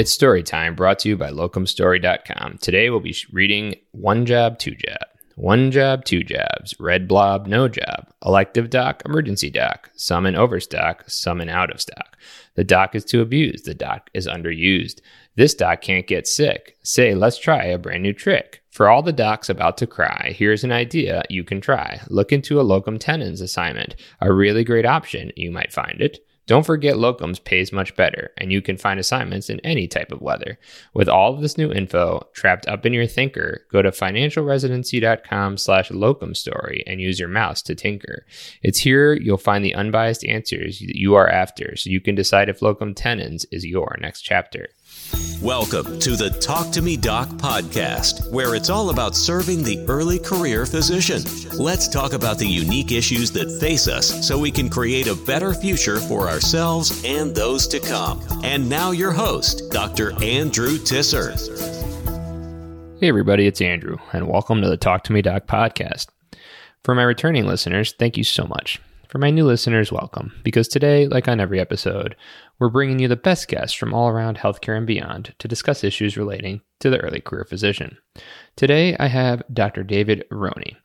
It's story time brought to you by locumstory.com. Today we'll be reading One Jab, Two Jab. One jab, two jabs, red blob, no jab, elective doc, emergency doc, some in overstock, some in out of stock. The doc is too abused, the doc is underused. This doc can't get sick. Say, let's try a brand new trick. For all the docs about to cry, here's an idea you can try. Look into a locum tenens assignment, a really great option, you might find it. Don't forget Locums pays much better, and you can find assignments in any type of weather. With all of this new info trapped up in your thinker, go to financialresidency.com slash locum story and use your mouse to tinker. It's here you'll find the unbiased answers that you are after, so you can decide if locum tenens is your next chapter. Welcome to the Talk to Me Doc podcast, where it's all about serving the early career physician. Let's talk about the unique issues that face us so we can create a better future for ourselves and those to come. And now, your host, Dr. Andrew Tisser. Hey, everybody, it's Andrew, and welcome to the Talk to Me Doc podcast. For my returning listeners, thank you so much. For my new listeners, welcome, because today, like on every episode, we're bringing you the best guests from all around healthcare and beyond to discuss issues relating to the early career physician. Today, I have Dr. David Roney.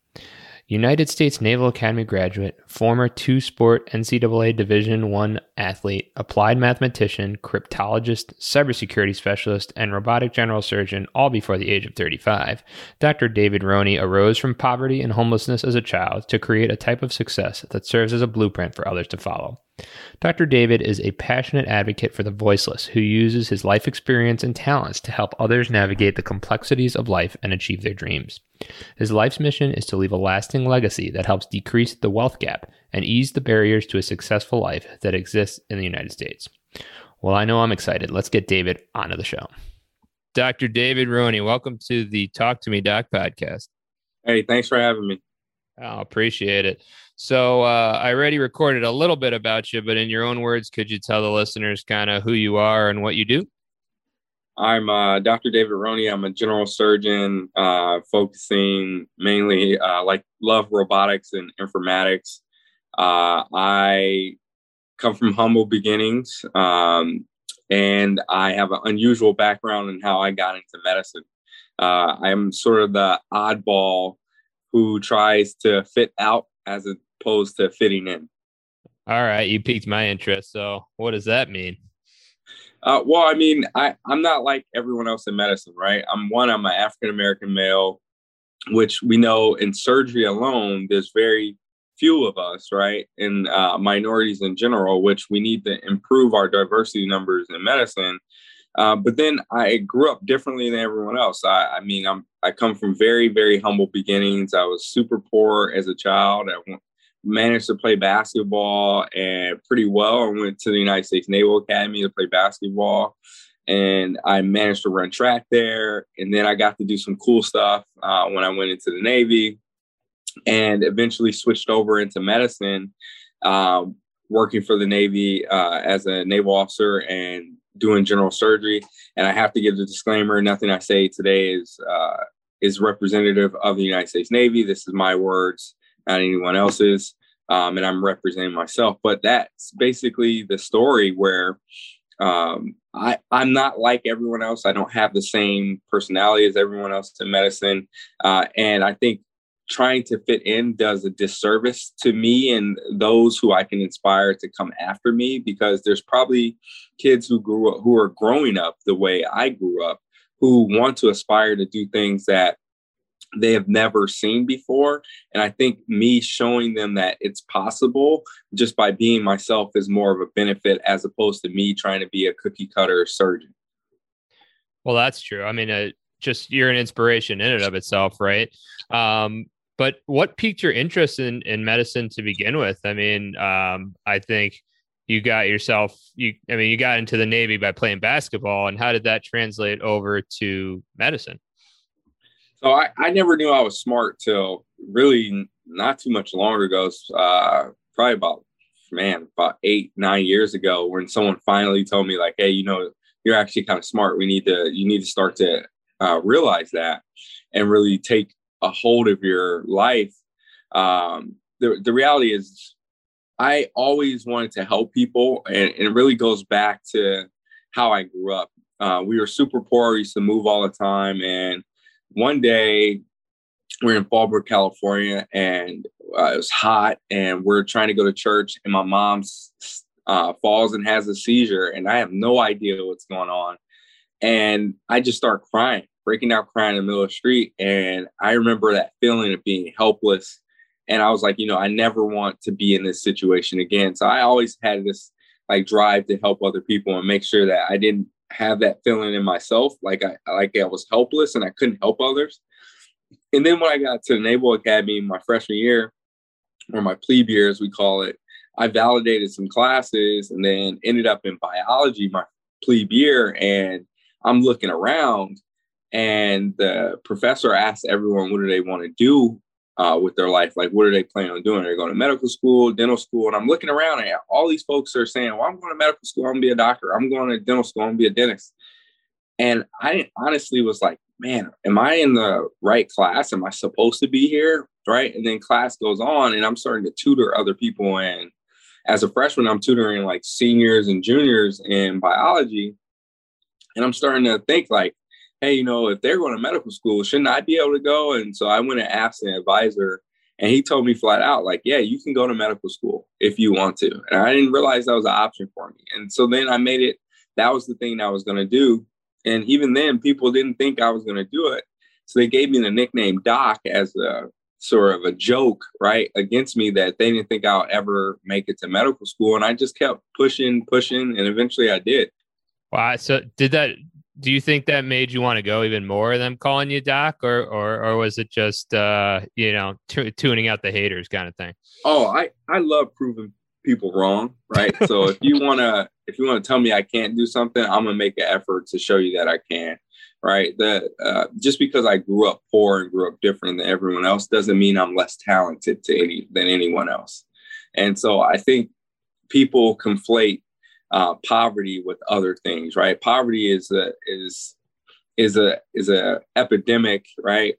United States Naval Academy graduate, former two sport NCAA Division I athlete, applied mathematician, cryptologist, cybersecurity specialist, and robotic general surgeon, all before the age of 35, Dr. David Roney arose from poverty and homelessness as a child to create a type of success that serves as a blueprint for others to follow. Dr. David is a passionate advocate for the voiceless who uses his life experience and talents to help others navigate the complexities of life and achieve their dreams. His life's mission is to leave a lasting legacy that helps decrease the wealth gap and ease the barriers to a successful life that exists in the United States. Well, I know I'm excited. Let's get David onto the show. Dr. David Rooney, welcome to the Talk to Me Doc podcast. Hey, thanks for having me. I appreciate it. So uh, I already recorded a little bit about you, but in your own words, could you tell the listeners kind of who you are and what you do? I'm uh, Dr. David Roney. I'm a general surgeon, uh, focusing mainly uh, like love robotics and informatics. Uh, I come from humble beginnings, um, and I have an unusual background in how I got into medicine. Uh, I'm sort of the oddball who tries to fit out as opposed to fitting in. All right, you piqued my interest. So, what does that mean? Uh, well, I mean, I, I'm not like everyone else in medicine, right? I'm one, I'm an African American male, which we know in surgery alone, there's very few of us, right? And uh, minorities in general, which we need to improve our diversity numbers in medicine. Uh, but then I grew up differently than everyone else. I, I, mean, I'm I come from very very humble beginnings. I was super poor as a child. I managed to play basketball and pretty well. I went to the United States Naval Academy to play basketball, and I managed to run track there. And then I got to do some cool stuff uh, when I went into the Navy, and eventually switched over into medicine. Uh, working for the Navy uh, as a naval officer and doing general surgery. And I have to give the disclaimer: nothing I say today is uh, is representative of the United States Navy. This is my words, not anyone else's, um, and I'm representing myself. But that's basically the story where um, I I'm not like everyone else. I don't have the same personality as everyone else in medicine, uh, and I think trying to fit in does a disservice to me and those who I can inspire to come after me because there's probably kids who grew up who are growing up the way I grew up who want to aspire to do things that they have never seen before and I think me showing them that it's possible just by being myself is more of a benefit as opposed to me trying to be a cookie cutter surgeon. Well, that's true. I mean, uh, just you're an inspiration in and of itself, right? Um, but what piqued your interest in in medicine to begin with? I mean, um, I think you got yourself you I mean, you got into the Navy by playing basketball, and how did that translate over to medicine? So I, I never knew I was smart till really not too much longer ago. Uh, probably about man about eight nine years ago when someone finally told me like, hey, you know, you're actually kind of smart. We need to you need to start to uh, realize that and really take a hold of your life. Um, the, the reality is, I always wanted to help people, and, and, it really goes back to how I grew up. uh, we were super poor. We used to move all the time. And one day we're in Fallbrook, California, and uh, it was hot, and we're trying to go to church, and my mom uh, falls and has a seizure, and I have no idea what's going on, and I just start crying, breaking out crying in the middle of the street, and I remember that feeling of being helpless, and I was like, you know, I never want to be in this situation again. So I always had this like drive to help other people and make sure that I didn't have that feeling in myself, like I like I was helpless and I couldn't help others. And then when I got to the Naval Academy my freshman year, or my plebe year as we call it, I validated some classes and then ended up in biology my plebe year. And I'm looking around and the professor asked everyone what do they want to do uh, with their life. Like, what are they planning on doing? They're going to medical school, dental school. And I'm looking around and all these folks are saying, well, I'm going to medical school. I'm going to be a doctor. I'm going to dental school. I'm going to be a dentist. And I honestly was like, man, am I in the right class? Am I supposed to be here? Right. And then class goes on and I'm starting to tutor other people. And as a freshman, I'm tutoring like seniors and juniors in biology. And I'm starting to think like, hey, you know, if they're going to medical school, shouldn't I be able to go? And so I went and asked an advisor, and he told me flat out, like, yeah, you can go to medical school if you want to. And I didn't realize that was an option for me. And so then I made it, that was the thing I was going to do. And even then, people didn't think I was going to do it. So they gave me the nickname Doc as a sort of a joke, right, against me that they didn't think I'll ever make it to medical school. And I just kept pushing, pushing, and eventually I did. Wow. So did that do you think that made you want to go even more them calling you doc or or, or was it just uh you know t- tuning out the haters kind of thing? Oh i i love proving people wrong right? So if you want to if you want to tell me i can't do something i'm gonna make an effort to show you that i can right? That uh, just because i grew up poor and grew up different than everyone else doesn't mean i'm less talented to any than anyone else. And so i think people conflate uh, poverty with other things, right? Poverty is a is is a is a epidemic, right?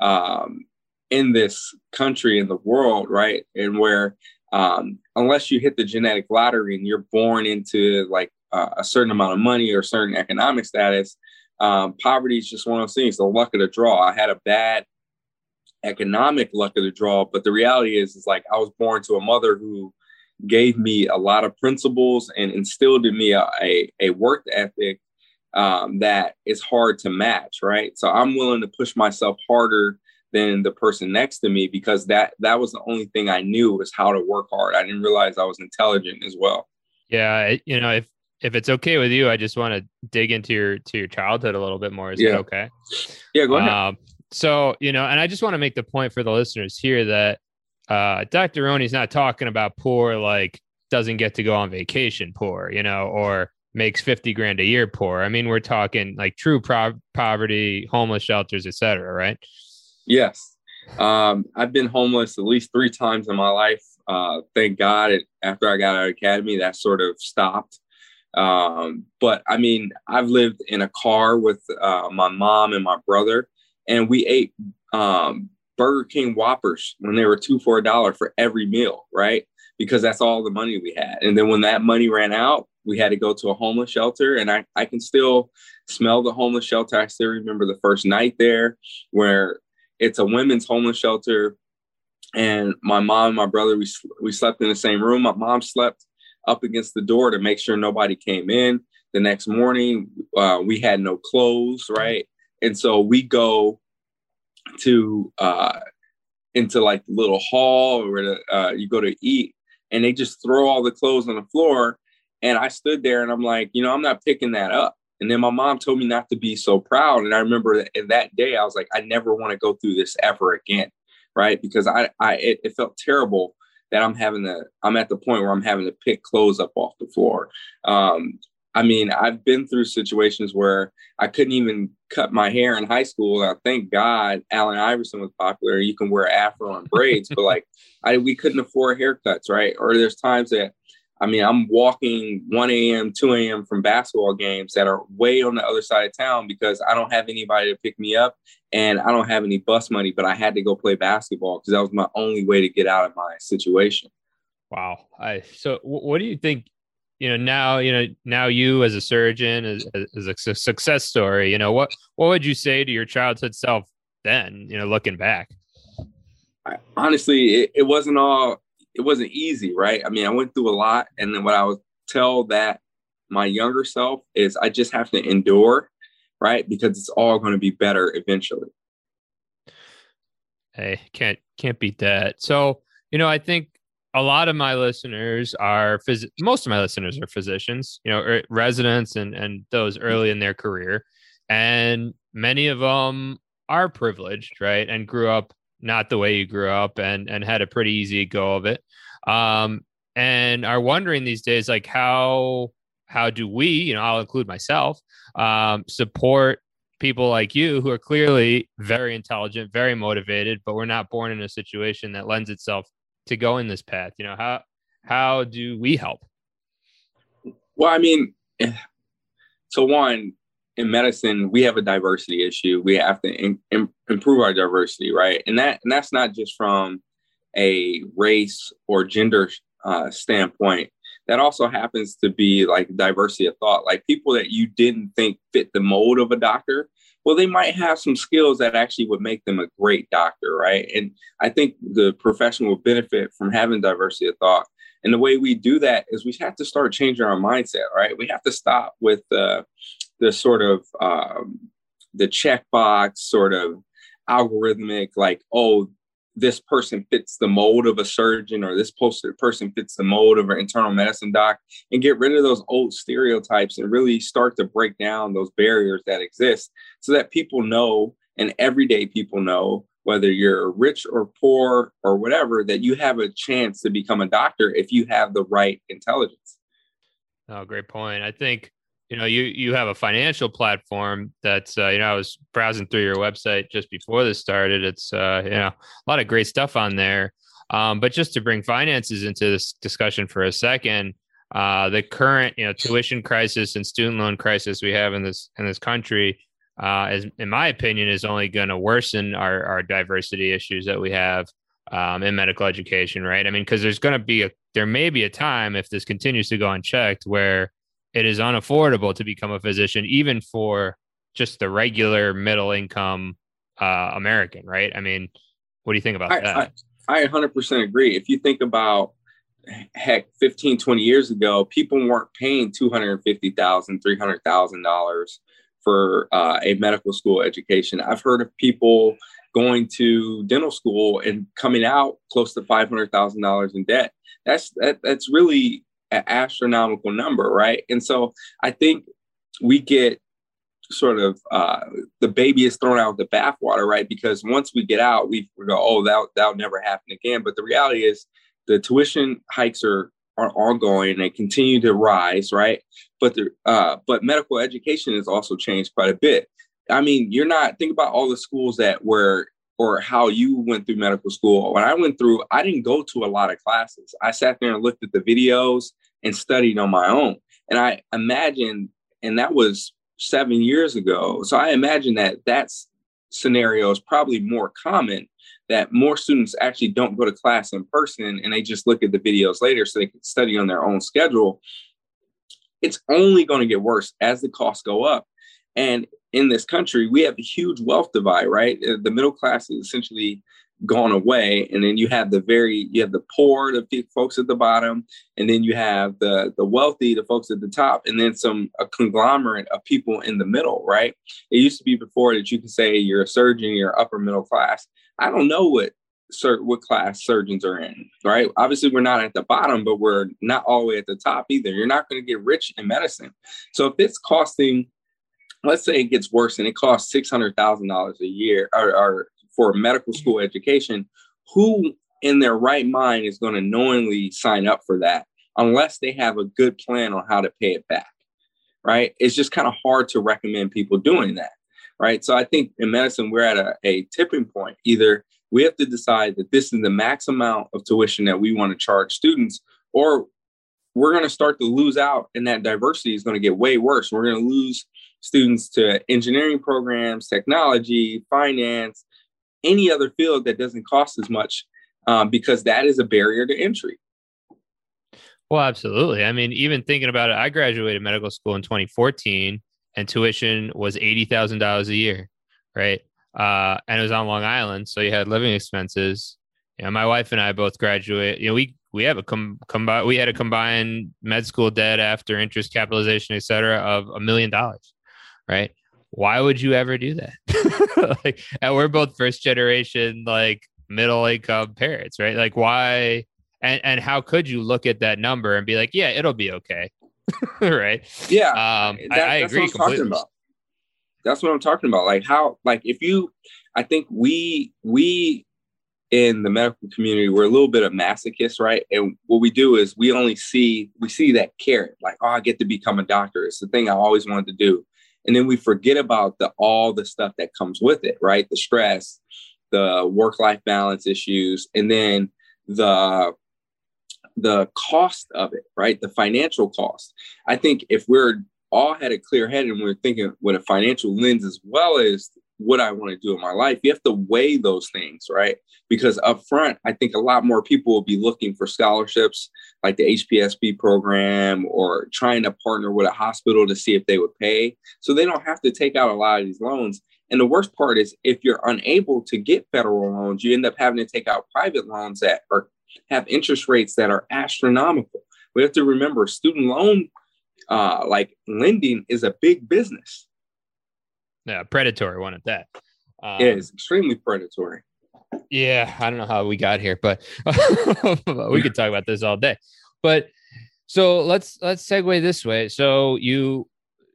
Um, in this country in the world, right? And where um, unless you hit the genetic lottery and you're born into like uh, a certain amount of money or certain economic status, um, poverty is just one of those things. The luck of the draw. I had a bad economic luck of the draw, but the reality is, is like I was born to a mother who gave me a lot of principles and instilled in me a, a, a work ethic um, that is hard to match, right? So I'm willing to push myself harder than the person next to me because that that was the only thing I knew was how to work hard. I didn't realize I was intelligent as well. Yeah, you know, if if it's okay with you, I just want to dig into your to your childhood a little bit more. Is yeah. that okay? Yeah, go ahead. Um, so you know, and I just want to make the point for the listeners here that uh, Dr. Roney's not talking about poor like doesn't get to go on vacation poor, you know, or makes 50 grand a year poor. I mean, we're talking like true pro- poverty, homeless shelters, etc. right? Yes. Um, I've been homeless at least three times in my life. Uh, thank God it, after I got out of academy, that sort of stopped. Um, but I mean, I've lived in a car with uh, my mom and my brother, and we ate um, Burger King Whoppers when they were two for a dollar for every meal, right? Because that's all the money we had. And then when that money ran out, we had to go to a homeless shelter. And I, I can still smell the homeless shelter. I still remember the first night there where it's a women's homeless shelter. And my mom and my brother, we, we slept in the same room. My mom slept up against the door to make sure nobody came in. The next morning, uh, we had no clothes, right? And so we go to uh, into like the little hall where uh, you go to eat, and they just throw all the clothes on the floor. And I stood there and I'm like, you know, I'm not picking that up. And then my mom told me not to be so proud. And I remember that, that day I was like, I never want to go through this ever again, right? Because I, I, it, it felt terrible that I'm having to, I'm at the point where I'm having to pick clothes up off the floor. Um, I mean, I've been through situations where I couldn't even cut my hair in high school. I thank God Allen Iverson was popular. You can wear afro and braids, but like I we couldn't afford haircuts, right? Or there's times that I mean, I'm walking 1 a.m., 2 a.m. from basketball games that are way on the other side of town because I don't have anybody to pick me up and I don't have any bus money, but I had to go play basketball because that was my only way to get out of my situation. Wow. I so what do you think you know now you know now you as a surgeon as, as a success story you know what what would you say to your childhood self then you know looking back? I, honestly it, it wasn't all it wasn't easy right? I mean i went through a lot and then what i would tell that my younger self is i just have to endure right? Because it's all going to be better eventually. Hey can't can't beat that. So you know i think a lot of my listeners are phys- most of my listeners are physicians, you know, er, residents and and those early in their career, and many of them are privileged, right, and grew up not the way you grew up, and and had a pretty easy go of it, um, and are wondering these days like how how do we, you know, I'll include myself, um, support people like you who are clearly very intelligent, very motivated, but we're not born in a situation that lends itself to go in this path? You know, how how do we help? Well, I mean, so one in medicine, we have a diversity issue. We have to in, in, improve our diversity, right? And that and that's not just from a race or gender uh, standpoint. That also happens to be like diversity of thought, like people that you didn't think fit the mold of a doctor well, they might have some skills that actually would make them a great doctor, right? And I think the profession will benefit from having diversity of thought. And the way we do that is we have to start changing our mindset, right? We have to stop with the the sort of um, the checkbox sort of algorithmic, like, oh, this person fits the mold of a surgeon or this person fits the mold of an internal medicine doc and get rid of those old stereotypes and really start to break down those barriers that exist so that people know and everyday people know whether you're rich or poor or whatever that you have a chance to become a doctor if you have the right intelligence. Oh great point. I think you know you you have a financial platform that's uh, you know i was browsing through your website just before this started. It's uh, you know a lot of great stuff on there. Um, but just to bring finances into this discussion for a second uh, the current you know tuition crisis and student loan crisis we have in this in this country uh, is in my opinion is only going to worsen our our diversity issues that we have um, in medical education right? I mean because there's going to be a there may be a time if this continues to go unchecked where it is unaffordable to become a physician, even for just the regular middle income uh, American, right? I mean, what do you think about I, that? I, I 100% agree. If you think about heck 15 20 years ago people weren't paying $250000 $300000 for uh, a medical school education i've heard of people going to dental school and coming out close to $500000 in debt that's that, that's really an astronomical number, right? And so I think we get sort of uh, the baby is thrown out the bathwater, right? Because once we get out, we, we go, oh, that that'll never happen again. But the reality is, the tuition hikes are are ongoing; they continue to rise, right? But the uh, but medical education has also changed quite a bit. I mean, you're not think about all the schools that were or how you went through medical school. When I went through, I didn't go to a lot of classes. I sat there and looked at the videos and studied on my own. And I imagine, and that was seven years ago. So I imagine that that scenario is probably more common that more students actually don't go to class in person and they just look at the videos later so they can study on their own schedule. It's only going to get worse as the costs go up. And in this country, we have a huge wealth divide, right? Uh, the middle class is essentially gone away and then you have the very you have the poor the folks at the bottom and then you have the the wealthy the folks at the top and then some a conglomerate of people in the middle right? It used to be before that you can say you're a surgeon you're upper middle class. I don't know what sir what class surgeons are in right? Obviously we're not at the bottom but we're not all the way at the top either. You're not going to get rich in medicine. So if it's costing let's say it gets worse and it costs $600000 a year or, or for medical school education, who in their right mind is going to knowingly sign up for that unless they have a good plan on how to pay it back? Right. It's just kind of hard to recommend people doing that. Right. So I think in medicine, we're at a, a tipping point. Either we have to decide that this is the max amount of tuition that we want to charge students, or we're going to start to lose out and that diversity is going to get way worse. We're going to lose students to engineering programs, technology, finance, any other field that doesn't cost as much um, because that is a barrier to entry. Well, absolutely. I mean, even thinking about it, I graduated medical school in 2014 and tuition was $80,000 a year, right? Uh, and it was on Long Island. So you had living expenses. You know, my wife and I both graduate. You know, we we have a com- combi- we had a combined med school debt after interest capitalization, et cetera, of a million dollars, right? Why would you ever do that? like, and we're both first generation, like middle income parents, right? Like, why? And and how could you look at that number and be like, yeah, it'll be okay, right? Yeah, um, that, I, I agree completely. That's what I'm talking about. Like how, like if you, I think we we in the medical community we're a little bit of masochists right and what we do is we only see we see that carrot like oh i get to become a doctor it's the thing i always wanted to do and then we forget about the all the stuff that comes with it right? The stress the work life balance issues and then the the cost of it right? The financial cost. I think if we're all had a clear head and we're thinking with a financial lens as well as what I want to do in my life. You have to weigh those things, right? Because up front, I think a lot more people will be looking for scholarships like the HPSP program or trying to partner with a hospital to see if they would pay. So they don't have to take out a lot of these loans. And the worst part is if you're unable to get federal loans, you end up having to take out private loans that are have interest rates that are astronomical. We have to remember student loan uh, like lending is a big business yeah, predatory one at that. Um, it is extremely predatory. Yeah, I don't know how we got here, but we could talk about this all day. But so let's let's segue this way. So you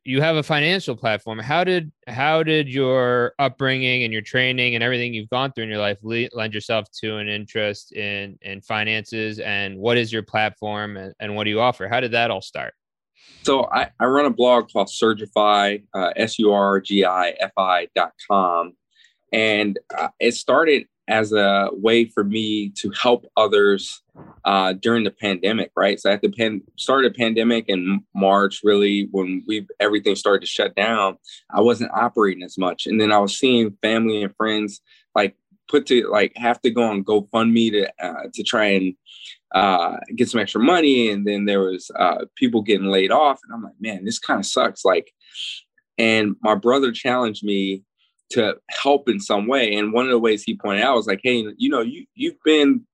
you have a financial platform. How did how did your upbringing and your training and everything you've gone through in your life lend yourself to an interest in in finances? And what is your platform and, and what do you offer? How did that all start? So I, I run a blog called Surgifi, uh, S-U-R-G-I-F-I dot com. And uh, it started as a way for me to help others uh, during the pandemic, right? So at the pan started a pandemic in March, really when we everything started to shut down, I wasn't operating as much, and then I was seeing family and friends like put to like have to go on GoFundMe to uh, to try and uh, get some extra money. And then there was uh, people getting laid off. And I'm like, man, this kind of sucks. Like, and my brother challenged me to help in some way. And one of the ways he pointed out was like, hey, you know, you you've been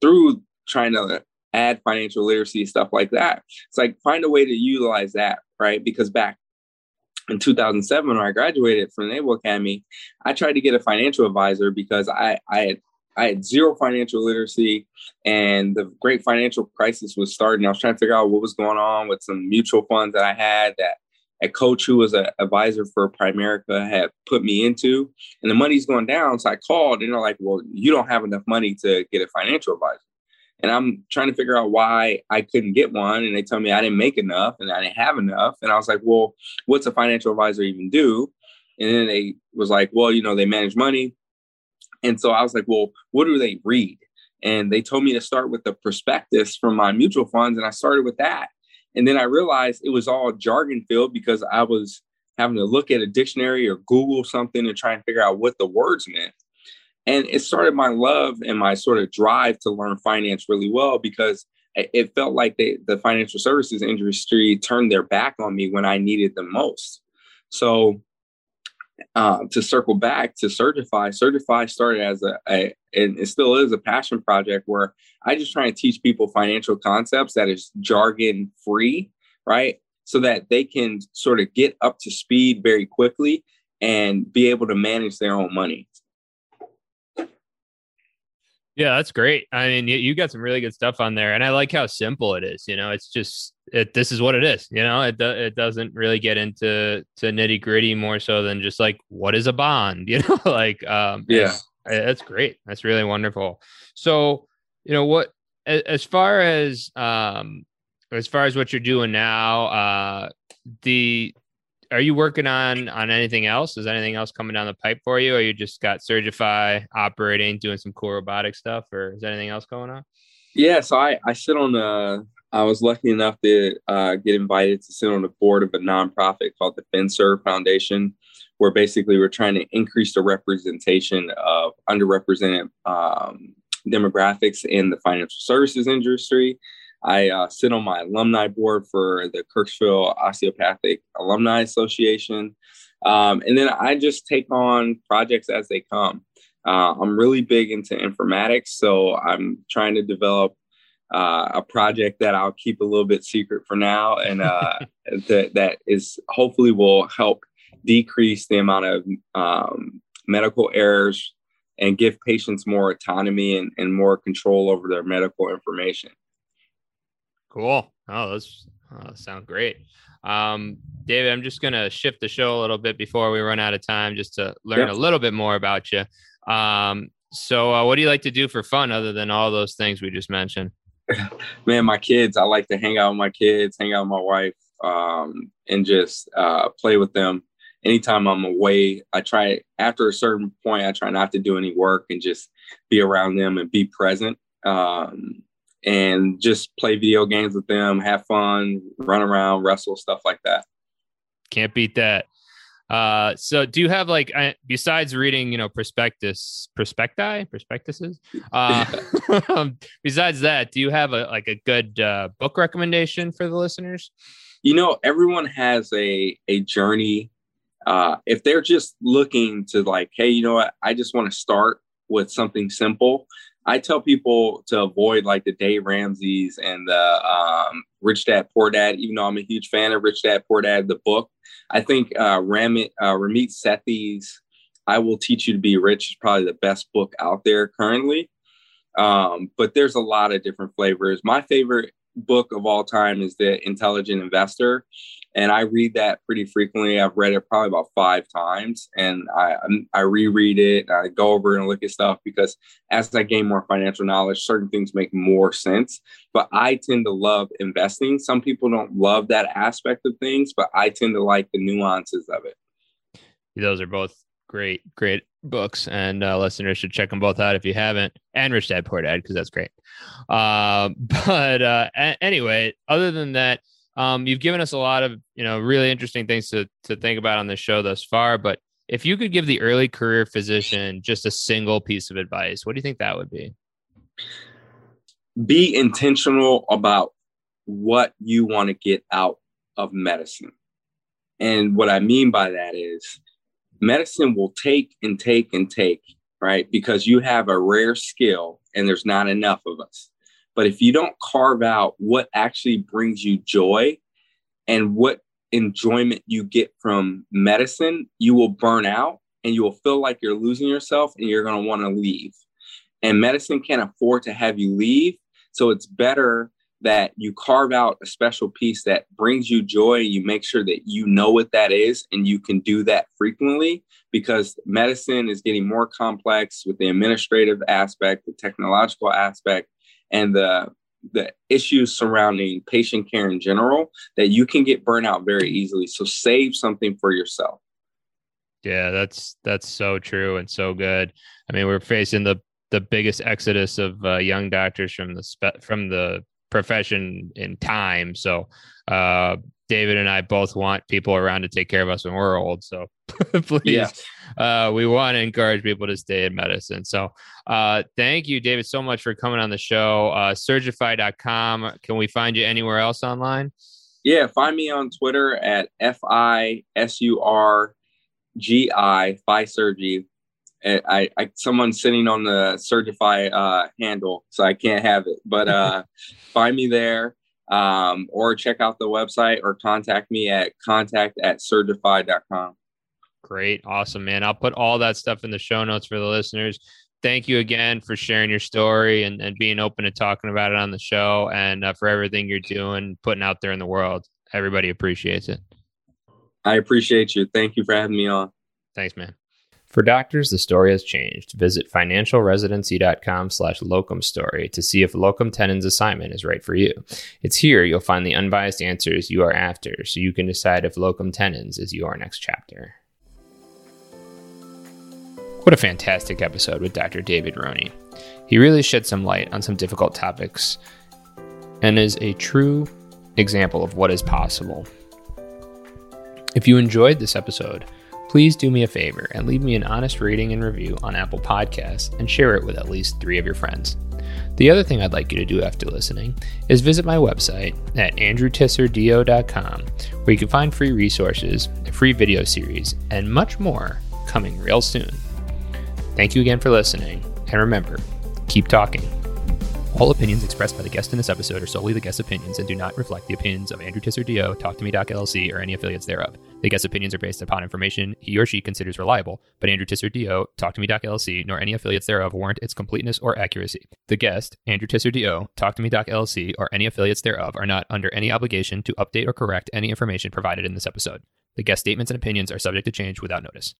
through trying to add financial literacy stuff like that. It's like find a way to utilize that, right? Because back in 2007 when I graduated from the Naval Academy, I tried to get a financial advisor because I I had I had zero financial literacy, and the great financial crisis was starting. I was trying to figure out what was going on with some mutual funds that I had that a coach who was an advisor for Primerica had put me into, and the money's going down. So I called, and they're like, "Well, you don't have enough money to get a financial advisor." And I'm trying to figure out why I couldn't get one, and they tell me I didn't make enough and I didn't have enough. And I was like, "Well, what's a financial advisor even do?" And then they was like, "Well, you know, they manage money." And so I was like, well, what do they read? And they told me to start with the prospectus from my mutual funds. And I started with that. And then I realized it was all jargon filled because I was having to look at a dictionary or Google something to try and figure out what the words meant. And it started my love and my sort of drive to learn finance really well because it felt like they, the financial services industry turned their back on me when I needed them most. So uh, to circle back to Surgifi, Surgifi started as a, a, and it still is a passion project where I just try and teach people financial concepts that is jargon free, right? So that they can sort of get up to speed very quickly and be able to manage their own money. Yeah, that's great. I mean, you, you got some really good stuff on there, and I like how simple it is. You know, it's just it. This is what it is. You know, it do, it doesn't really get into to nitty gritty more so than just like what is a bond. You know, like um, yeah, that's great. That's really wonderful. So, you know, what as far as um as far as what you're doing now, uh, the are you working on on anything else? Is anything else coming down the pipe for you, or you just got Surgifi operating, doing some cool robotic stuff, or is anything else going on? Yeah, so I I sit on the. I was lucky enough to uh, get invited to sit on the board of a nonprofit called the FinServ Foundation, where basically we're trying to increase the representation of underrepresented um, demographics in the financial services industry. I uh, sit on my alumni board for the Kirksville Osteopathic Alumni Association. Um, and then I just take on projects as they come. Uh, I'm really big into informatics, so I'm trying to develop uh, a project that I'll keep a little bit secret for now, and uh, that that is hopefully will help decrease the amount of um, medical errors and give patients more autonomy and, and more control over their medical information. Cool. Oh, those oh, sound great. Um, David, I'm just going to shift the show a little bit before we run out of time just to learn yep. a little bit more about you. Um, so, uh, what do you like to do for fun other than all those things we just mentioned? Man, my kids, I like to hang out with my kids, hang out with my wife, um, and just uh, play with them. Anytime I'm away, I try after a certain point, I try not to do any work and just be around them and be present. Um, and just play video games with them, have fun, run around, wrestle, stuff like that. Can't beat that. Uh, so do you have like besides reading, you know, prospectus, prospecti, prospectuses? Uh, besides that, do you have a like a good uh, book recommendation for the listeners? You know, everyone has a a journey. Uh, if they're just looking to like, hey, you know what, I just want to start with something simple. I tell people to avoid like the Dave Ramsey's and the um, Rich Dad Poor Dad, even though I'm a huge fan of Rich Dad Poor Dad, the book. I think uh, Ramit, uh, Ramit Sethi's I Will Teach You to Be Rich is probably the best book out there currently. Um, but there's a lot of different flavors. My favorite book of all time is The Intelligent Investor and I read that pretty frequently. I've read it probably about five times, and I I reread it. I go over and look at stuff because as I gain more financial knowledge, certain things make more sense. But I tend to love investing. Some people don't love that aspect of things, but I tend to like the nuances of it. Those are both great, great books, and uh, listeners should check them both out if you haven't. And Rich Dad Poor Dad because that's great. Uh, but uh, a- anyway, other than that um, you've given us a lot of you know really interesting things to to think about on the show thus far. But if you could give the early career physician just a single piece of advice, what do you think that would be? Be intentional about what you want to get out of medicine. And what I mean by that is medicine will take and take and take, right? Because you have a rare skill and there's not enough of us. But if you don't carve out what actually brings you joy and what enjoyment you get from medicine, you will burn out and you will feel like you're losing yourself and you're going to want to leave. And medicine can't afford to have you leave. So it's better that you carve out a special piece that brings you joy you make sure that you know what that is and you can do that frequently because medicine is getting more complex with the administrative aspect, the technological aspect, and the the issues surrounding patient care in general that you can get burnout very easily. So save something for yourself. Yeah, that's that's so true and so good. I mean, we're facing the the biggest exodus of uh, young doctors from the spe- from the profession in time. So uh, David and I both want people around to take care of us when we're old. So please, yeah. uh, we want to encourage people to stay in medicine. So uh, thank you, David, so much for coming on the show. Uh, Surgifi.com. Can we find you anywhere else online? Yeah, find me on Twitter at F I S U R G I Phi Surgery. I, I someone's sitting on the Surgifi uh, handle, so I can't have it. But uh, find me there um, or check out the website or contact me at contact at surgifi.com. Great. Awesome, man. I'll put all that stuff in the show notes for the listeners. Thank you again for sharing your story and, and being open to talking about it on the show and uh, for everything you're doing, putting out there in the world. Everybody appreciates it. I appreciate you. Thank you for having me on. Thanks, man. For doctors, the story has changed. Visit financialresidency.com slash locum story to see if locum tenens assignment is right for you. It's here you'll find the unbiased answers you are after so you can decide if locum tenens is your next chapter. What a fantastic episode with Dr. David Roney. He really shed some light on some difficult topics and is a true example of what is possible. If you enjoyed this episode, Please do me a favor and leave me an honest rating and review on Apple Podcasts and share it with at least three of your friends. The other thing I'd like you to do after listening is visit my website at andrewtisserdo.com, where you can find free resources, a free video series, and much more coming real soon. Thank you again for listening, and remember, keep talking. All opinions expressed by the guest in this episode are solely the guest's opinions and do not reflect the opinions of Andrew Tisser DO, Talk to Me Doc LLC, or any affiliates thereof. The guest's opinions are based upon information he or she considers reliable, but Andrew Tisser DO, Talk to Me Doc LLC, nor any affiliates thereof warrant its completeness or accuracy. The guest, Andrew Tisser DO, Talk to Me Doc LLC, or any affiliates thereof are not under any obligation to update or correct any information provided in this episode. The guest statements and opinions are subject to change without notice.